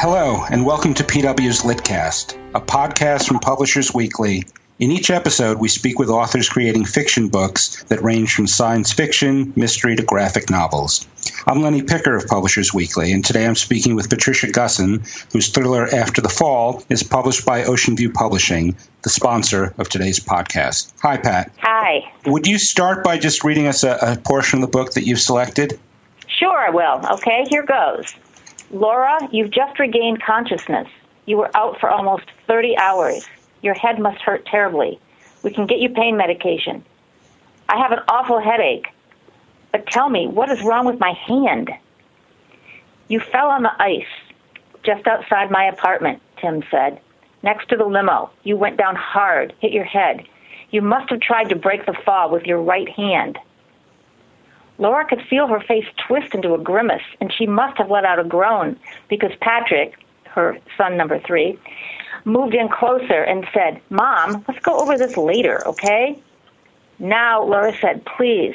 Hello, and welcome to PW's Litcast, a podcast from Publishers Weekly. In each episode, we speak with authors creating fiction books that range from science fiction, mystery, to graphic novels. I'm Lenny Picker of Publishers Weekly, and today I'm speaking with Patricia Gussin, whose thriller After the Fall is published by Oceanview Publishing, the sponsor of today's podcast. Hi, Pat. Hi. Would you start by just reading us a, a portion of the book that you've selected? Sure, I will. Okay, here goes. Laura, you've just regained consciousness. You were out for almost 30 hours. Your head must hurt terribly. We can get you pain medication. I have an awful headache. But tell me, what is wrong with my hand? You fell on the ice just outside my apartment, Tim said. Next to the limo. You went down hard, hit your head. You must have tried to break the fall with your right hand. Laura could feel her face twist into a grimace, and she must have let out a groan because Patrick, her son number three, moved in closer and said, Mom, let's go over this later, okay? Now, Laura said, please.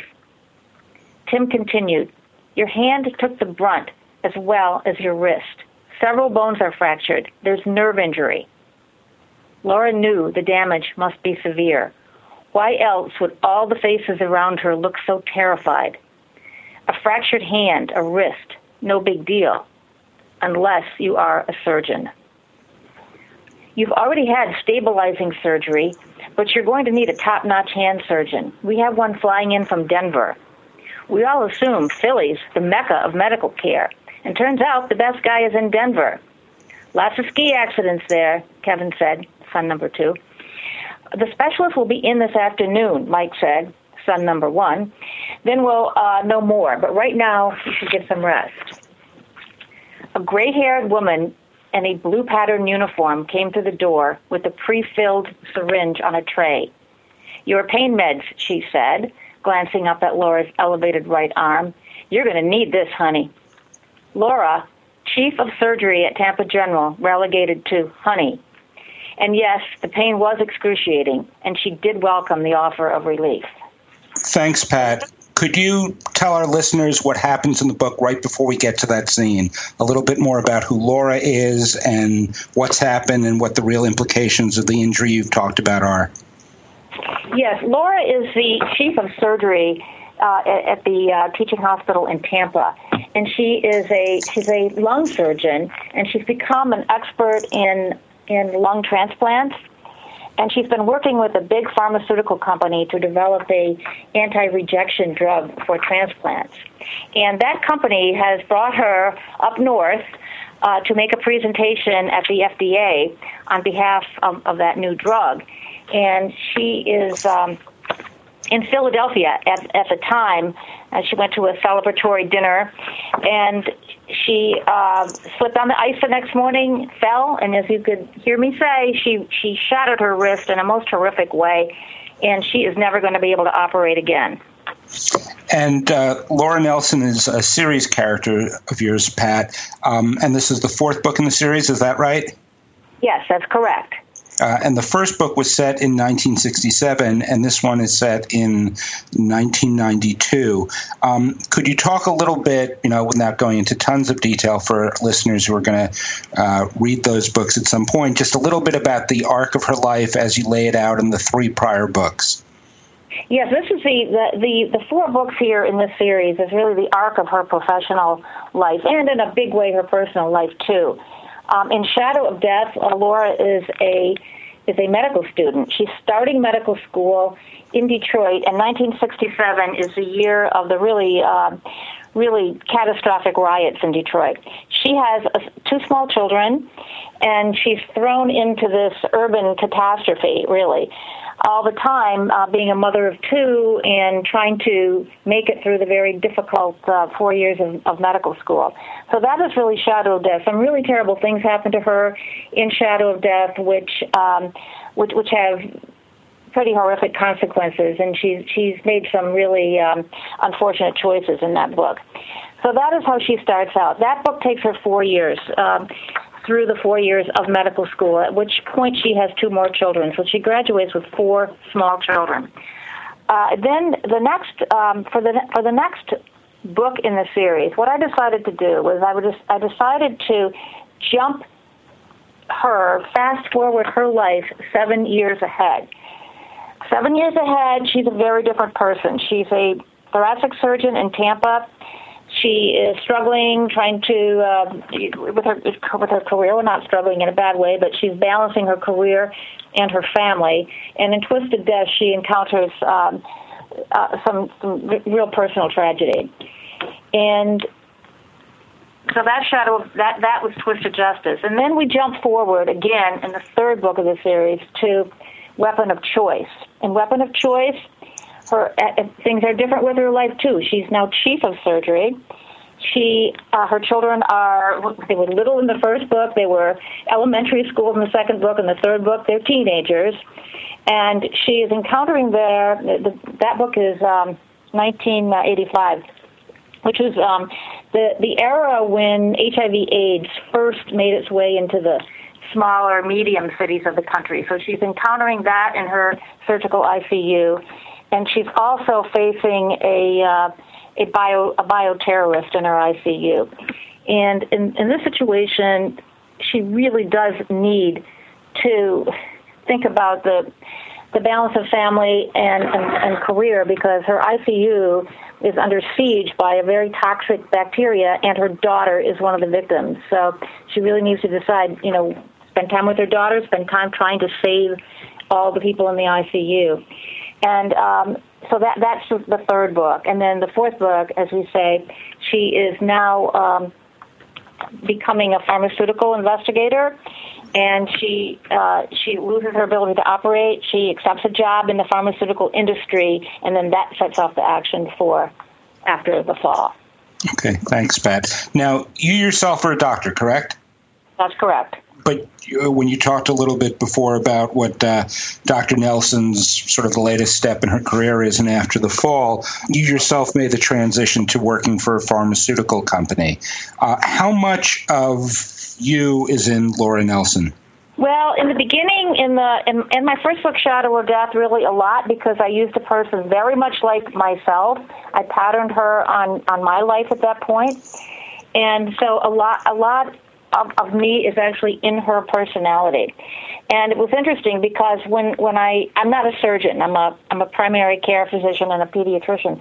Tim continued, Your hand took the brunt as well as your wrist. Several bones are fractured. There's nerve injury. Laura knew the damage must be severe. Why else would all the faces around her look so terrified? A fractured hand, a wrist, no big deal, unless you are a surgeon. You've already had stabilizing surgery, but you're going to need a top notch hand surgeon. We have one flying in from Denver. We all assume Philly's the mecca of medical care, and turns out the best guy is in Denver. Lots of ski accidents there, Kevin said, son number two. The specialist will be in this afternoon, Mike said, son number one. Then we'll uh, know more. But right now, you should get some rest. A gray haired woman in a blue patterned uniform came to the door with a pre filled syringe on a tray. Your pain meds, she said, glancing up at Laura's elevated right arm. You're going to need this, honey. Laura, chief of surgery at Tampa General, relegated to honey. And yes, the pain was excruciating, and she did welcome the offer of relief. Thanks, Pat. Could you tell our listeners what happens in the book right before we get to that scene? A little bit more about who Laura is and what's happened and what the real implications of the injury you've talked about are. Yes, Laura is the chief of surgery uh, at, the uh, teaching hospital in Tampa, and she is a she's a lung surgeon, and she's become an expert in in lung transplants and she's been working with a big pharmaceutical company to develop a anti-rejection drug for transplants. And that company has brought her up north uh, to make a presentation at the FDA on behalf of, of that new drug. And she is um, in Philadelphia at, at the time. Uh, she went to a celebratory dinner, and she uh, slipped on the ice the next morning, fell, and as you could hear me say, she she shattered her wrist in a most horrific way, and she is never going to be able to operate again. And uh, Laura Nelson is a series character of yours, Pat, um, and this is the fourth book in the series. Is that right? Yes, that's correct. Uh, and the first book was set in 1967, and this one is set in 1992. Um, could you talk a little bit, you know, without going into tons of detail for listeners who are going to uh, read those books at some point, just a little bit about the arc of her life as you lay it out in the three prior books? Yes, this is the, the, the, the four books here in this series is really the arc of her professional life and in a big way her personal life too. Um, in Shadow of Death, uh, Laura is a is a medical student. She's starting medical school in Detroit, and 1967 is the year of the really, uh, really catastrophic riots in Detroit. She has uh, two small children, and she's thrown into this urban catastrophe, really all the time, uh, being a mother of two and trying to make it through the very difficult uh, four years of, of medical school. So that is really Shadow of Death. Some really terrible things happen to her in Shadow of Death, which um, which which have pretty horrific consequences, and she's she's made some really um, unfortunate choices in that book. So that is how she starts out. That book takes her four years. Um, through the four years of medical school, at which point she has two more children. So she graduates with four small children. Uh, then the next um, for the for the next book in the series, what I decided to do was I would just, I decided to jump her, fast forward her life seven years ahead. Seven years ahead, she's a very different person. She's a thoracic surgeon in Tampa. She is struggling, trying to uh, with her with her career. Well, not struggling in a bad way, but she's balancing her career and her family. And in Twisted Death, she encounters um, uh, some, some real personal tragedy. And so that shadow that that was Twisted Justice, and then we jump forward again in the third book of the series to Weapon of Choice. And Weapon of Choice, her uh, things are different with her life too. She's now chief of surgery. She, uh, her children are they were little in the first book. They were elementary school in the second book, and the third book they're teenagers. And she is encountering there. The, that book is um, 1985 which was um, the the era when HIV/AIDS first made its way into the smaller, medium cities of the country. So she's encountering that in her surgical ICU, and she's also facing a uh, a bio a bioterrorist in her ICU. And in, in this situation, she really does need to think about the the balance of family and, and, and career because her ICU is under siege by a very toxic bacteria, and her daughter is one of the victims. So she really needs to decide, you know, spend time with her daughter, spend time trying to save all the people in the ICU. And um, so that that's the third book. And then the fourth book, as we say, she is now um, becoming a pharmaceutical investigator and she uh, she loses her ability to operate. She accepts a job in the pharmaceutical industry, and then that sets off the action for after the fall. Okay, thanks, Pat. Now, you yourself are a doctor, correct? That's correct. But when you talked a little bit before about what uh, Dr. Nelson's sort of the latest step in her career is, and after the fall, you yourself made the transition to working for a pharmaceutical company. Uh, how much of you is in Laura Nelson? Well, in the beginning, in the in, in my first book, Shadow of Death, really a lot because I used a person very much like myself. I patterned her on on my life at that point, and so a lot a lot of, of me is actually in her personality. And it was interesting because when, when I I'm not a surgeon, I'm a I'm a primary care physician and a pediatrician,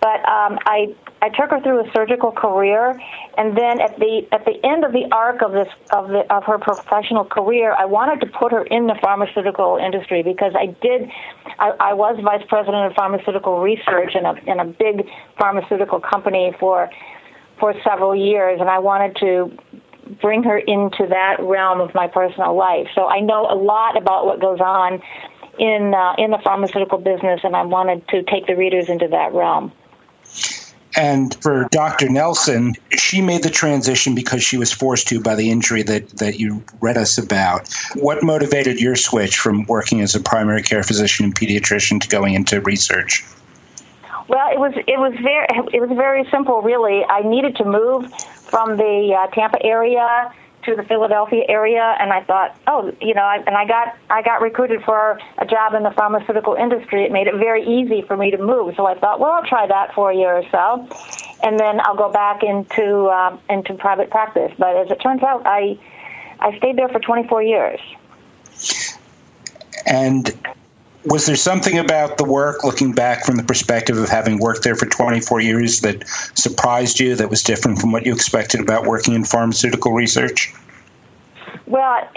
but um, I I took her through a surgical career, and then at the at the end of the arc of this of the of her professional career, I wanted to put her in the pharmaceutical industry because I did I, I was vice president of pharmaceutical research in a in a big pharmaceutical company for for several years, and I wanted to bring her into that realm of my personal life. So I know a lot about what goes on in uh, in the pharmaceutical business, and I wanted to take the readers into that realm. And for Dr. Nelson, she made the transition because she was forced to by the injury that, that you read us about. What motivated your switch from working as a primary care physician and pediatrician to going into research? Well, it was it was very it was very simple, really. I needed to move from the uh, Tampa area to the Philadelphia area, and I thought, oh, you know, I, and I got I got recruited for a job in the pharmaceutical industry. It made it very easy for me to move. So I thought, well, I'll try that for a year or so, and then I'll go back into um, into private practice. But as it turns out, I I stayed there for 24 years. And was there something about the work, looking back from the perspective of having worked there for 24 years, that surprised you, that was different from what you expected about working in pharmaceutical research? Well,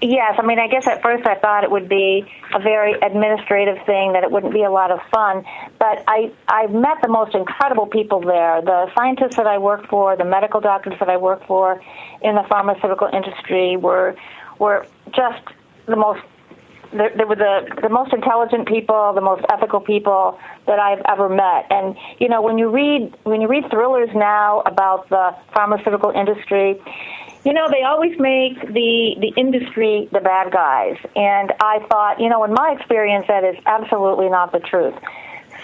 yes. I mean, I guess at first I thought it would be a very administrative thing, that it wouldn't be a lot of fun. But I, I met the most incredible people there. The scientists that I work for, the medical doctors that I work for in the pharmaceutical industry were were just the most they were the the most intelligent people, the most ethical people that I've ever met. And you know, when you read when you read thrillers now about the pharmaceutical industry, you know they always make the the industry the bad guys. And I thought, you know, in my experience, that is absolutely not the truth.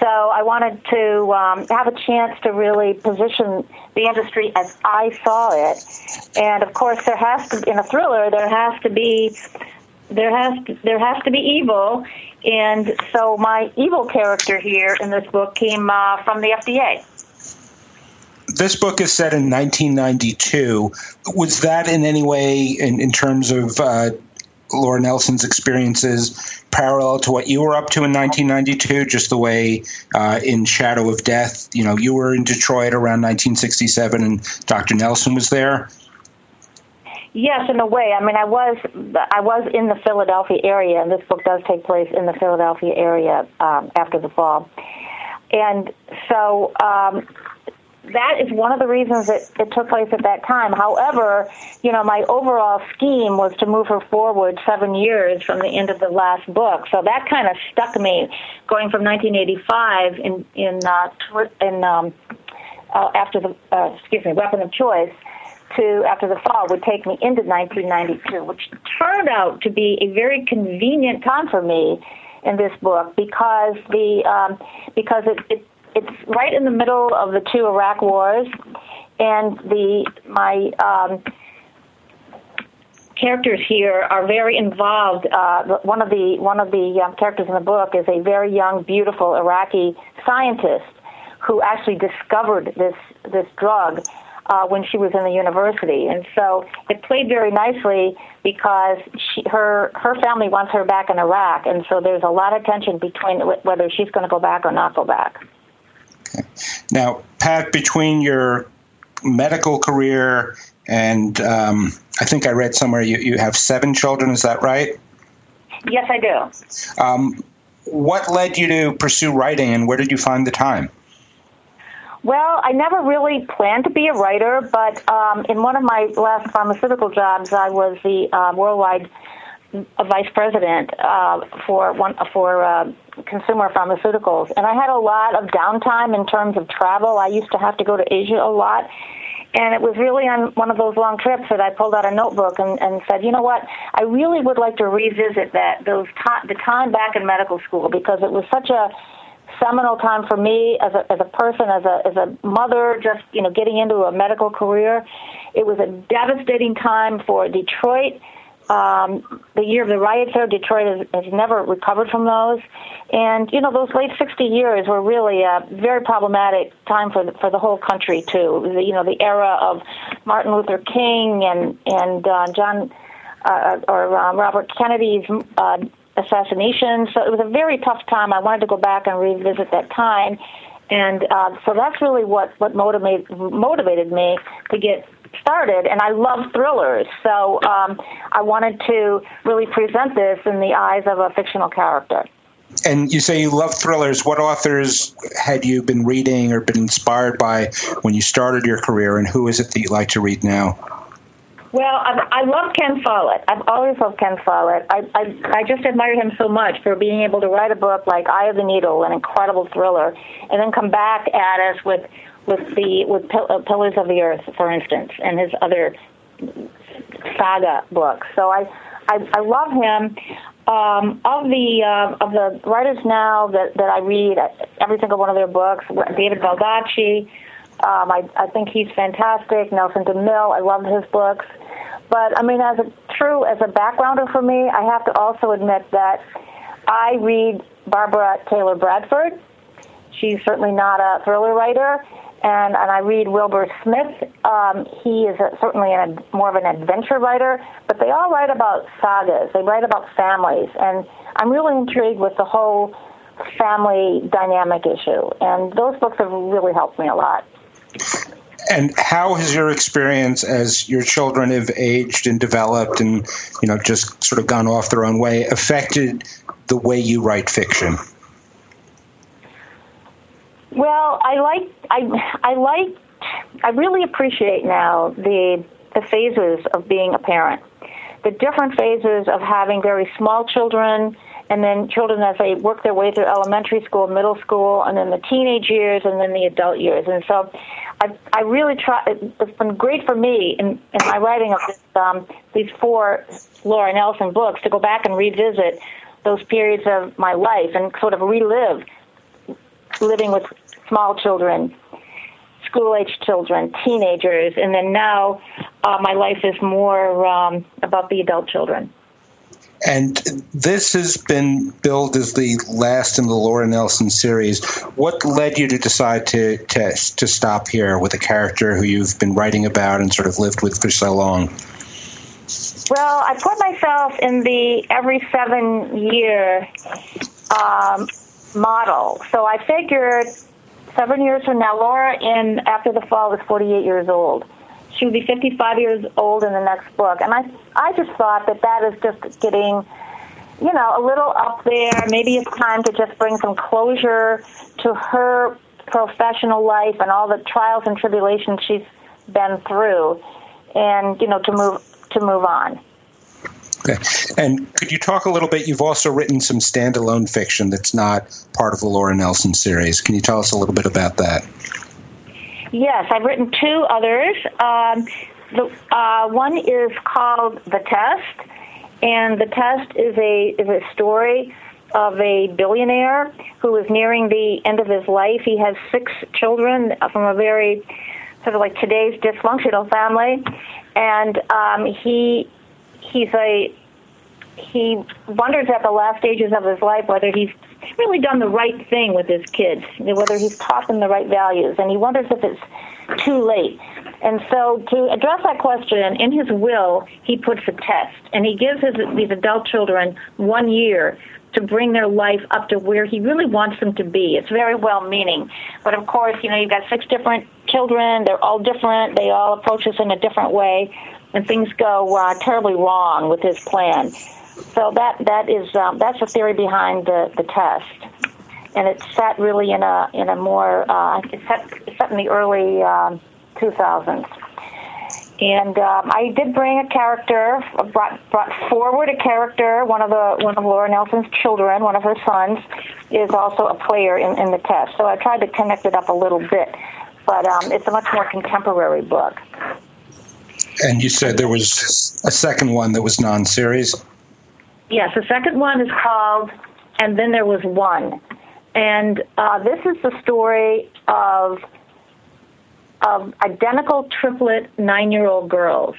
So I wanted to um, have a chance to really position the industry as I saw it. And of course, there has to in a thriller there has to be there has to, there has to be evil, and so my evil character here in this book came uh, from the FDA. this book is set in 1992. Was that in any way, in, in terms of uh, Laura Nelson's experiences, parallel to what you were up to in 1992? Just the way uh, in Shadow of Death, you know, you were in Detroit around 1967, and Dr. Nelson was there. Yes, in a way. I mean, I was I was in the Philadelphia area, and this book does take place in the Philadelphia area um, after the fall. And so um, that is one of the reasons that it took place at that time. However, you know, my overall scheme was to move her forward seven years from the end of the last book. So that kind of stuck me, going from 1985 in in uh, in um, uh, after the uh, excuse me, Weapon of Choice to after the fall would take me into 1992, which turned out to be a very convenient time for me in this book because the um, because it, it it's right in the middle of the two Iraq wars, and the my um, characters here are very involved. Uh, one of the one of the um, characters in the book is a very young, beautiful Iraqi scientist who actually discovered this this drug uh, when she was in the university, and so it played very nicely because she, her her family wants her back in Iraq, and so there's a lot of tension between whether she's going to go back or not go back. Okay. Now, Pat, between your medical career and um, I think I read somewhere you, you have seven children. Is that right? Yes, I do. Um, what led you to pursue writing, and where did you find the time? Well, I never really planned to be a writer, but um, in one of my last pharmaceutical jobs, I was the uh, worldwide vice president uh, for one for uh, consumer pharmaceuticals, and I had a lot of downtime in terms of travel. I used to have to go to Asia a lot. And it was really on one of those long trips that I pulled out a notebook and, and said, you know what, I really would like to revisit that those time, the time back in medical school because it was such a seminal time for me as a as a person, as a as a mother, just you know getting into a medical career. It was a devastating time for Detroit. Um, the year of the riots there, Detroit has, has never recovered from those, and you know those late '60 years were really a very problematic time for the, for the whole country too. The, you know the era of Martin Luther King and and uh, John uh, or um, Robert Kennedy's uh, assassination. So it was a very tough time. I wanted to go back and revisit that time. And uh, so that's really what, what motivate, motivated me to get started. And I love thrillers. So um, I wanted to really present this in the eyes of a fictional character. And you say you love thrillers. What authors had you been reading or been inspired by when you started your career, and who is it that you like to read now? Well, I've, I love Ken Follett. I've always loved Ken Follett. I, I I just admire him so much for being able to write a book like Eye of the Needle, an incredible thriller, and then come back at us with with the with uh, Pillars of the Earth, for instance, and his other saga books. So I I, I love him. Um, of the uh, of the writers now that that I read, every single one of their books, David Baldacci. Um, I, I think he's fantastic. Nelson DeMille, I love his books. But I mean, as a true as a backgrounder for me, I have to also admit that I read Barbara Taylor Bradford. She's certainly not a thriller writer, and and I read Wilbur Smith. Um, he is a, certainly an, more of an adventure writer, but they all write about sagas. They write about families, and I'm really intrigued with the whole family dynamic issue. And those books have really helped me a lot. And how has your experience as your children have aged and developed and, you know, just sort of gone off their own way affected the way you write fiction? Well, I like I I like I really appreciate now the the phases of being a parent. The different phases of having very small children and then children as they work their way through elementary school, middle school, and then the teenage years, and then the adult years. And so, I I really try. It's been great for me in, in my writing of this, um, these four Laura Nelson books to go back and revisit those periods of my life and sort of relive living with small children, school age children, teenagers, and then now uh, my life is more um, about the adult children. And this has been billed as the last in the Laura Nelson series. What led you to decide to, to, to stop here with a character who you've been writing about and sort of lived with for so long? Well, I put myself in the every seven year um, model. So I figured seven years from now, Laura in After the Fall was 48 years old. She would be 55 years old in the next book. And I, I just thought that that is just getting, you know, a little up there. Maybe it's time to just bring some closure to her professional life and all the trials and tribulations she's been through and, you know, to move to move on. Okay. And could you talk a little bit? You've also written some standalone fiction that's not part of the Laura Nelson series. Can you tell us a little bit about that? Yes, I've written two others. Um, the uh, one is called The Test, and The Test is a is a story of a billionaire who is nearing the end of his life. He has six children from a very sort of like today's dysfunctional family, and um, he he's a he wonders at the last stages of his life whether he's really done the right thing with his kids, whether he's taught them the right values, and he wonders if it's too late. And so, to address that question, in his will, he puts a test, and he gives his, these adult children one year to bring their life up to where he really wants them to be. It's very well meaning. But of course, you know, you've got six different children, they're all different, they all approach us in a different way, and things go uh, terribly wrong with his plan. So that that is um, that's the theory behind the, the test, and it's set really in a in a more uh, it's set it's set in the early um, 2000s. And um, I did bring a character, brought brought forward a character. One of the one of Laura Nelson's children, one of her sons, is also a player in, in the test. So I tried to connect it up a little bit, but um, it's a much more contemporary book. And you said there was a second one that was non-series. Yes, the second one is called "And Then There Was One," and uh, this is the story of of identical triplet nine-year-old girls.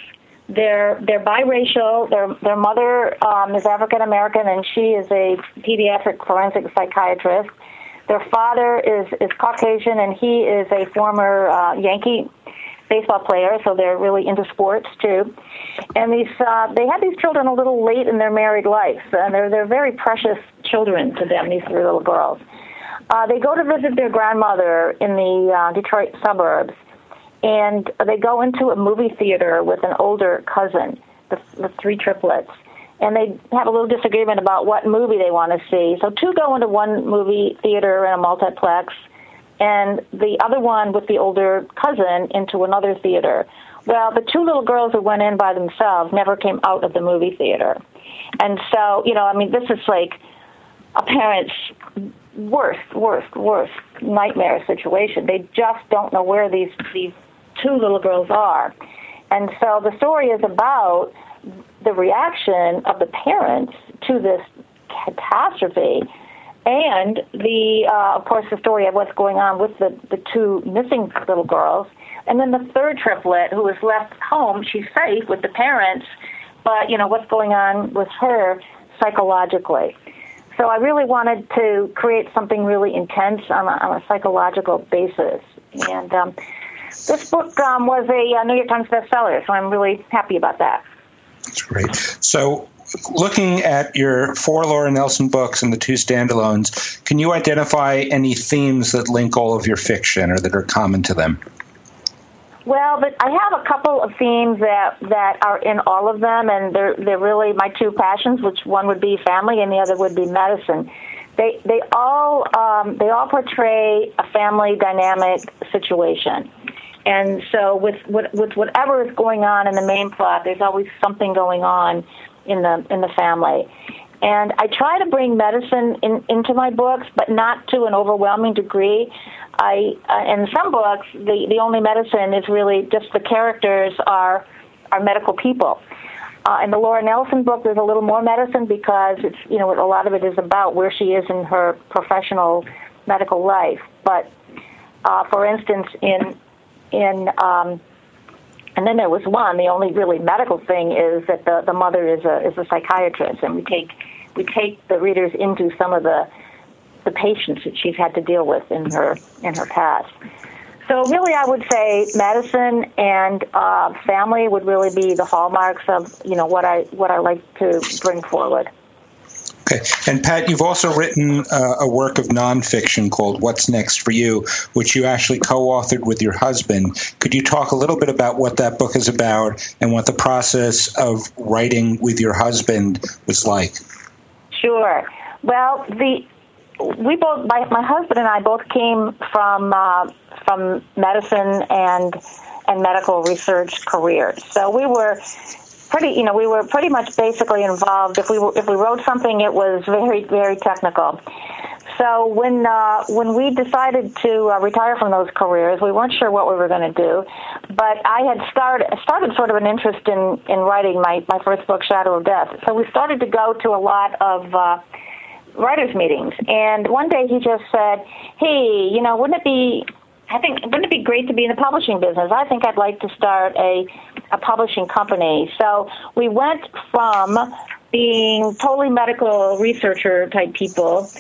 They're they're biracial. Their their mother um, is African American, and she is a pediatric forensic psychiatrist. Their father is is Caucasian, and he is a former uh, Yankee baseball player, so they're really into sports too. And these uh, they had these children a little late in their married life, and they're they're very precious children to them. These three little girls. Uh, they go to visit their grandmother in the uh, Detroit suburbs, and they go into a movie theater with an older cousin, the, the three triplets, and they have a little disagreement about what movie they want to see. So two go into one movie theater in a multiplex, and the other one with the older cousin into another theater. Well, the two little girls who went in by themselves never came out of the movie theater. And so, you know, I mean, this is like a parent's worst, worst, worst nightmare situation. They just don't know where these these two little girls are. And so the story is about the reaction of the parents to this catastrophe and the uh, of course the story of what's going on with the the two missing little girls. And then the third triplet who is left home she's safe with the parents but you know what's going on with her psychologically. So i really wanted to create something really intense on a, on a psychological basis. And um, this book um, was a, a new york times bestseller so i'm really happy about that. That's great. So looking at your four Laura Nelson books and the two standalones, can you identify any themes that link all of your fiction or that are common to them? Well, but I have a couple of themes that that are in all of them, and they're they're really my two passions. Which one would be family, and the other would be medicine. They they all um, they all portray a family dynamic situation, and so with with whatever is going on in the main plot, there's always something going on in the in the family. And I try to bring medicine in, into my books, but not to an overwhelming degree. I uh, in some books, the the only medicine is really just the characters are are medical people. Uh, in the Laura Nelson book, there's a little more medicine because it's you know a lot of it is about where she is in her professional medical life. But uh, for instance, in in um, And then there was one. The only really medical thing is that the the mother is a is a psychiatrist, and we take we take the readers into some of the the patients that she's had to deal with in her in her past. So really, I would say medicine and uh, family would really be the hallmarks of you know what I what I like to bring forward. Okay. And Pat, you've also written uh, a work of nonfiction called What's Next for You, which you actually co authored with your husband. Could you talk a little bit about what that book is about and what the process of writing with your husband was like? Sure. Well, the we both my, my husband and I both came from uh, from medicine and and medical research careers. So we were pretty, you know, we were pretty much basically involved. If we were, if we wrote something, it was very very technical. So when uh, when we decided to uh, retire from those careers, we weren't sure what we were going to do. But I had started started sort of an interest in in writing my my first book, Shadow of Death. So we started to go to a lot of uh, writers meetings. And one day he just said, "Hey, you know, wouldn't it be I think wouldn't it be great to be in the publishing business? I think I'd like to start a a publishing company. So we went from being totally medical researcher type people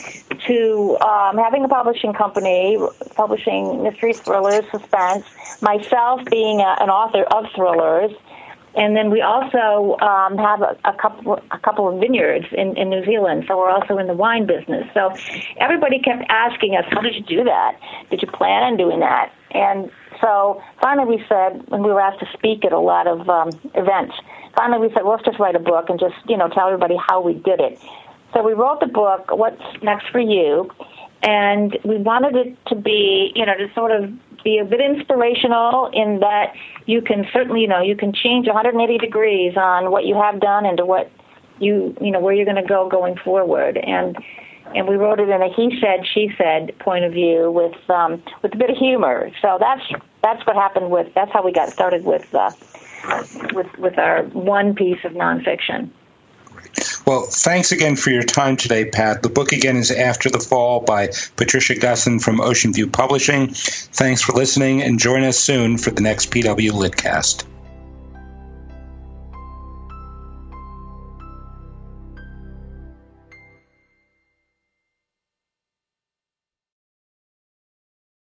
to um, having a publishing company, publishing mystery thrillers, suspense. Myself being a, an author of thrillers, and then we also um, have a, a, couple a couple of vineyards in, in New Zealand, so we're also in the wine business. So everybody kept asking us, "How did you do that? Did you plan on doing that?" And so finally, we said, when we were asked to speak at a lot of um, events, finally we said, well, "Let's just write a book and just you know tell everybody how we did it." So we wrote the book, "What's Next for You," and we wanted it to be, you know, to sort of be a bit inspirational in that you can certainly, you know, you can change 180 degrees on what you have done and to what you, you know, where you're going to go going forward. And and we wrote it in a he said she said point of view with um, with a bit of humor. So that's that's what happened with that's how we got started with uh, with with our one piece of nonfiction. Well, thanks again for your time today, Pat. The book again is After the Fall by Patricia Gussin from Oceanview Publishing. Thanks for listening and join us soon for the next PW Litcast.